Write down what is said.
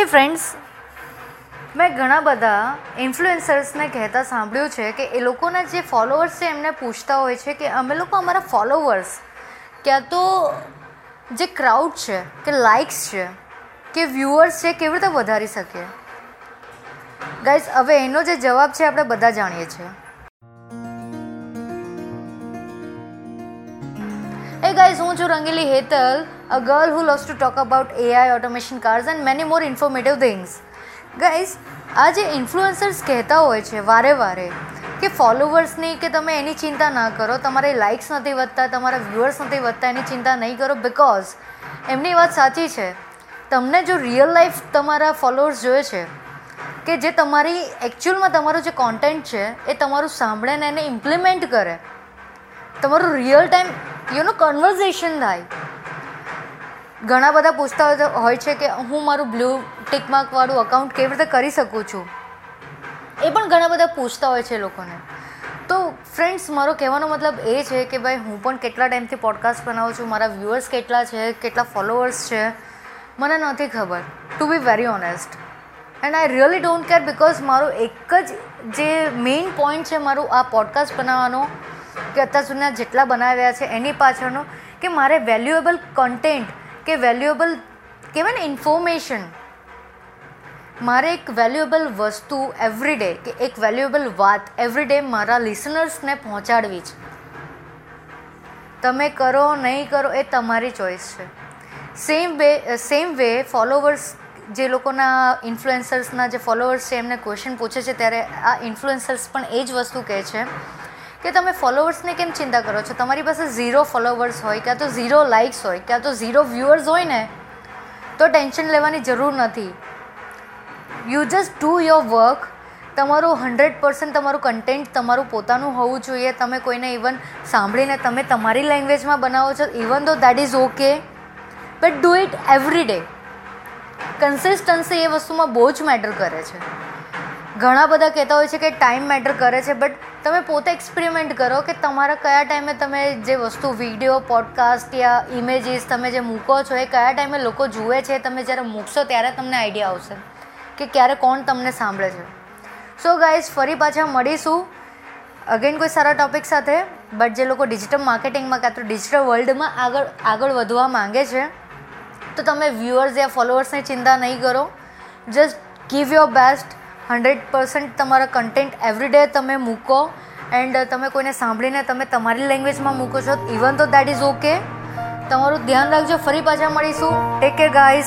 હે ફ્રેન્ડ્સ મેં ઘણા બધા ઇન્ફ્લુએન્સર્સને કહેતા સાંભળ્યું છે કે એ લોકોના જે ફોલોઅર્સ છે, એમને પૂછતા હોય છે કે અમે લોકો અમારા ફોલોવર્સ ક્યાં તો જે ક્રાઉડ છે, કે લાઇક્સ છે, કે વ્યૂઅર્સ છે, કેવી રીતે વધારી શકીએ? ગાઈઝ હવે એનો જે જવાબ છે, આપણે બધા જાણીએ છીએ. એ ગાઈઝ હું છું Rangili Hetal. A girl who loves to talk about AI, automation, cars and many more informative things. Guys આ જે ઇન્ફ્લુએન્સર્સ કહેતા હોય છે વારે વારે કે ફોલોવર્સની કે તમે એની ચિંતા ના કરો તમારે લાઇક્સ નથી વધતા તમારા વ્યૂઅર્સ નથી વધતા એની ચિંતા નહીં કરો બિકોઝ એમની વાત સાચી છે. તમને જો રિયલ લાઈફ તમારા ફોલોઅર્સ જોઈએ છે કે જે તમારી એકચ્યુઅલમાં તમારું જે કોન્ટેન્ટ છે એ તમારું સાંભળે ને એને ઇમ્પ્લિમેન્ટ કરે. તમારું રિયલ ટાઈમ યુનો કન્વર્ઝેશન થાય. ઘણા બધા પૂછતા હોય છે કે હું મારું બ્લુ ટિકમાર્કવાળું અકાઉન્ટ કેવી રીતે કરી શકું છું? એ પણ ઘણા બધા પૂછતા હોય છે લોકોને. તો ફ્રેન્ડ્સ મારો કહેવાનો મતલબ એ છે કે ભાઈ, હું પણ કેટલા ટાઈમથી પોડકાસ્ટ બનાવું છું, મારા વ્યૂઅર્સ કેટલા છે, કેટલા ફોલોઅર્સ છે, મને નથી ખબર. To be very honest and I really don't care because મારો એક જ જે મેઇન પોઈન્ટ છે મારું આ પોડકાસ્ટ બનાવવાનો, કે અત્યાર સુધીના જેટલા બનાવ્યા છે, એની પાછળનો, કે મારે વેલ્યુએબલ કન્ટેન્ટ કે વેલ્યુએબલ કહેવાય ને ઇન્ફોર્મેશન મારે એક વેલ્યુએબલ વસ્તુ એવરી ડે કે એક વેલ્યુએબલ વાત એવરી ડે મારા લિસનર્સને પહોંચાડવી છે. તમે કરો, નહીં કરો, એ તમારી ચોઈસ છે. Same way same way followers જે લોકોના ઇન્ફ્લુએન્સર્સના જે ફોલોવર્સ છે, એમને ક્વેશ્ચન પૂછે છે, ત્યારે આ ઇન્ફ્લુએન્સર્સ પણ એ જ વસ્તુ કહે છે કે તમે ફોલોવર્સને કેમ ચિંતા કરો છો? તમારી પાસે ઝીરો ફોલોવર્સ હોય, ક્યાં તો ઝીરો લાઇક્સ હોય, ક્યાં તો ઝીરો વ્યૂઅર્સ હોય ને, તો ટેન્શન લેવાની જરૂર નથી. You just do your work તમારું હંડ્રેડ પર્સન્ટ તમારું કન્ટેન્ટ તમારું પોતાનું હોવું જોઈએ. તમે કોઈને ઇવન સાંભળીને તમે તમારી લેંગ્વેજમાં બનાવો છો even though that is okay but do it every day consistency એ વસ્તુમાં બહુ જ મેટર કરે છે. ઘણા બધા કહેતા હોય છે કે ટાઈમ મેટર કરે છે બટ તમે પોતે એક્સપેરિમેન્ટ કરો કે તમારા કયા ટાઈમે તમે જે વસ્તુ વીડિયો પોડકાસ્ટ યા ઇમેજીસ તમે જે મૂકો છો, એ કયા ટાઈમે લોકો જુએ છે, તમે જ્યારે મૂકશો ત્યારે તમને આઈડિયા આવશે કે ક્યારે કોણ તમને સાંભળે છે. સો ગાઈઝ ફરી પાછા મળીશું. અગેન કોઈ સારા ટોપિક સાથે બટ જે લોકો ડિજિટલ માર્કેટિંગમાં કાં તો ડિજિટલ વર્લ્ડમાં આગળ આગળ વધવા માંગે છે, તો તમે વ્યૂઅર્સ યા ફોલોઅર્સની ચિંતા નહીં કરો. Just give your best hundred percent તમારા કન્ટેન્ટ એવરીડે તમે મૂકો એન્ડ તમે કોઈને સાંભળીને તમે તમારી લેંગ્વેજમાં મૂકો છો. ઇવન તો દેટ ઇઝ ઓકે તમારું ધ્યાન રાખજો. ફરી પાછા મળીશું. Take care guys